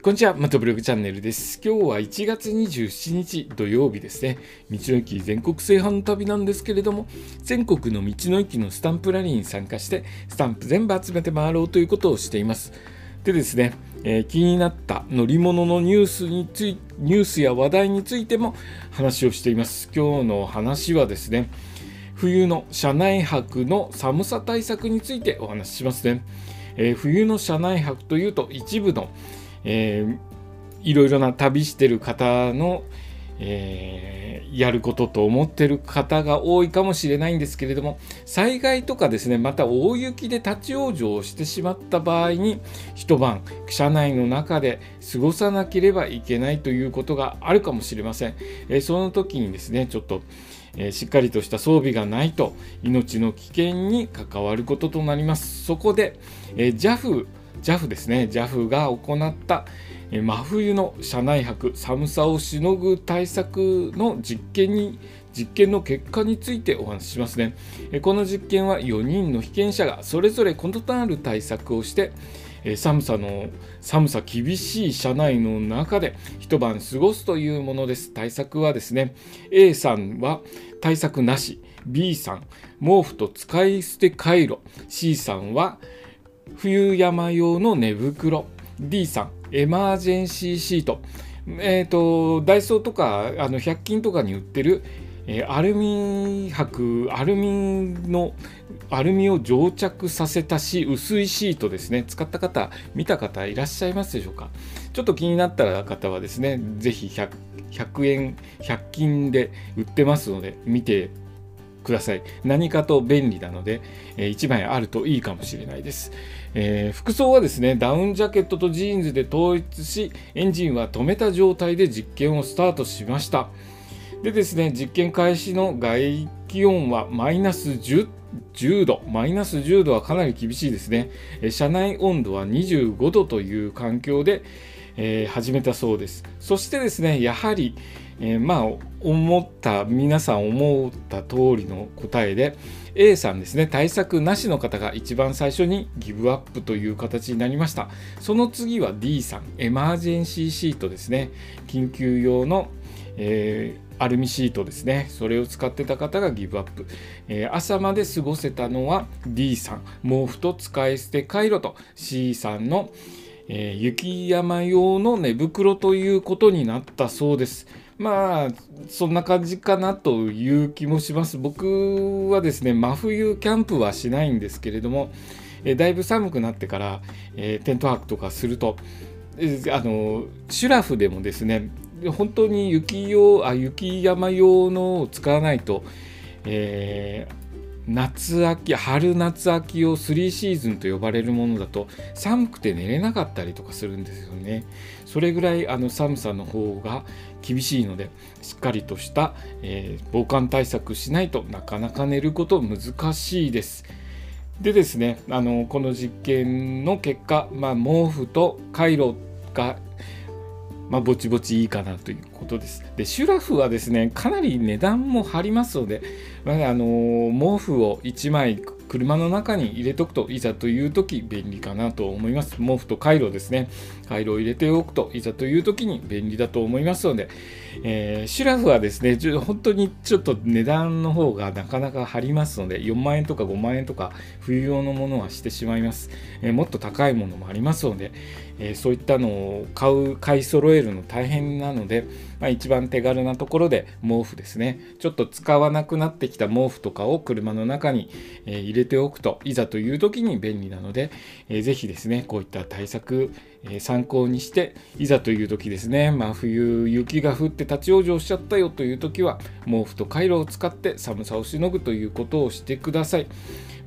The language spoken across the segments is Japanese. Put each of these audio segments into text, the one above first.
こんにちは、またブログチャンネルです。今日は1月27日土曜日ですね。道の駅全国制覇の旅なんですけれども、全国の道の駅のスタンプラリーに参加して、スタンプ全部集めて回ろうということをしています。でですね、えー、気になった乗り物のニュースについニュースや話題についても話をしています。今日の話はですね、冬の車内泊の寒さ対策についてお話ししますね。えー、冬の車内泊というと一部のえー、いろいろな旅してる方の、えー、やることと思ってる方が多いかもしれないんですけれども災害とかですねまた大雪で立ち往生してしまった場合に一晩車内の中で過ごさなければいけないということがあるかもしれません、えー、その時にですねちょっとえしっかりとした装備がないと命の危険に関わることとなります。そこで、え JAF JAF ですね。JAF が行った真冬の車内泊寒さをしのぐ対策の実験に実験の結果についてお話ししますね。この実験は4人の被験者がそれぞれ異なる対策をして寒さの寒さ厳しい車内の中で一晩過ごすというものです。対策はですね A さんは対策なし。B さん毛布と使い捨てカイロ C さんは冬山用の寝袋。D さんエマージェンシーシート。えっ、ー、とダイソーとかあの100均とかに売ってる、えー、アルミ箔アルミのアルミを蒸着させたし薄いシートですね。使った方見た方いらっしゃいますでしょうか？ちょっと気になった方はですね是非 100, 100円100均で売ってますので見てください。何かと便利なので、え、1枚あるといいかもしれないです、えー、服装はですね、ダウンジャケットとジーンズで統一し、エンジンは止めた状態で実験をスタートしました。でですね、実験開始の外気温はマイナス 10, 10度、マイナス10度はかなり厳しいですね。え車内温度は25度という環境で、えー、始めたそうです。そしてですね、やはり、えー、まあ思った皆さん思った通りの答えで A さんですね。対策なしの方が一番最初にギブアップという形になりました。その次は D さん。エマージェンシーシートですね。緊急用の、えーアルミシートですね。それを使ってた方がギブアップ、えー、朝まで過ごせたのは D さん。毛布と使い捨てカイロと。C さんの、えー、雪山用の寝袋ということになったそうです。まあそんな感じかなという気もします。僕はですね真冬キャンプはしないんですけれども、えだいぶ寒くなってから、えー、テント泊とかすると、えあのシュラフでもですね本当に雪用あ雪山用のを使わないと、えー、夏秋春夏秋を3シーズンと呼ばれるものだと寒くて寝れなかったりとかするんですよね。それぐらいあの寒さの方が厳しいのでしっかりとした、えー、防寒対策しないとなかなか寝ること難しいです。でですねあのこの実験の結果、まあ、毛布とカイロがまあ、ぼちぼちいいかなということです。で、シュラフはですね、かなり値段も張りますので、まあ、あの毛布を1枚車の中に入れとくといざという時便利かなと思います。毛布とカイロですね。カイロを入れておくといざという時に便利だと思いますので、えー、シュラフはですね、本当にちょっと値段の方がなかなか張りますので、4万円とか5万円とか冬用のものはしてしまいます。えー、もっと高いものもありますので、えー、そういったのを買う、買い揃えるの大変なので、まあ、一番手軽なところで毛布ですね。ちょっと使わなくなってきた毛布とかを車の中に、入れておくといざという時に便利なので、えー、ぜひですねこういった対策、え参考にしていざという時ですね。真、冬雪が降って立ち往生しちゃったよという時は毛布とカイロを使って寒さをしのぐということをしてください。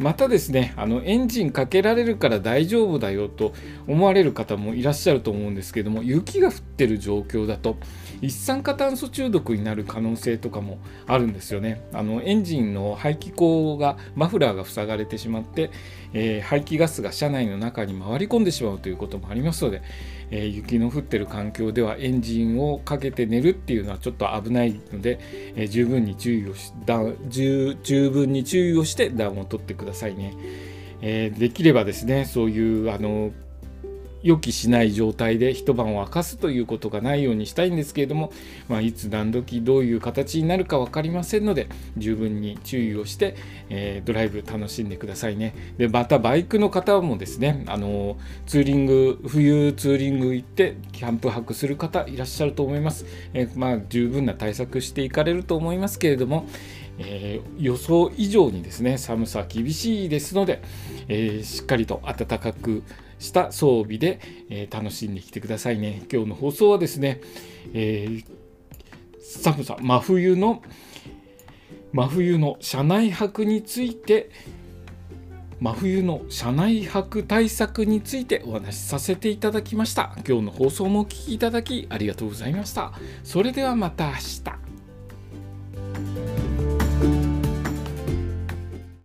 またですねあのエンジンかけられるから大丈夫だよと思われる方もいらっしゃると思うんですけども雪が降ってる状況だと一酸化炭素中毒になる可能性とかもあるんですよね。あのエンジンの排気口がマフラーが塞がれてしまって、えー、排気ガスが車内の中に回り込んでしまうということもあります。素で、えー、雪の降ってる環境ではエンジンをかけて寝るっていうのはちょっと危ないので、えー、十分に注意をし十十分に注意をして暖を取ってくださいね、えできればですねそういうあの予期しない状態で一晩を明かすということがないようにしたいんですけれども、まあ、いつ何時どういう形になるか分かりませんので十分に注意をして、えー、ドライブ楽しんでくださいね。でまたバイクの方もですねあのツーリング冬ツーリング行ってキャンプ泊する方いらっしゃると思います、えー、まあ、十分な対策していかれると思いますけれどもえー、予想以上にですね寒さ厳しいですので、えー、しっかりと暖かくした装備で、えー、楽しんできてくださいね。今日の放送はですね、えー、寒さ、真冬の、真冬の車内泊について、真冬の車内泊対策についてお話しさせていただきました。今日の放送もお聴きいただきありがとうございました。それではまた明日。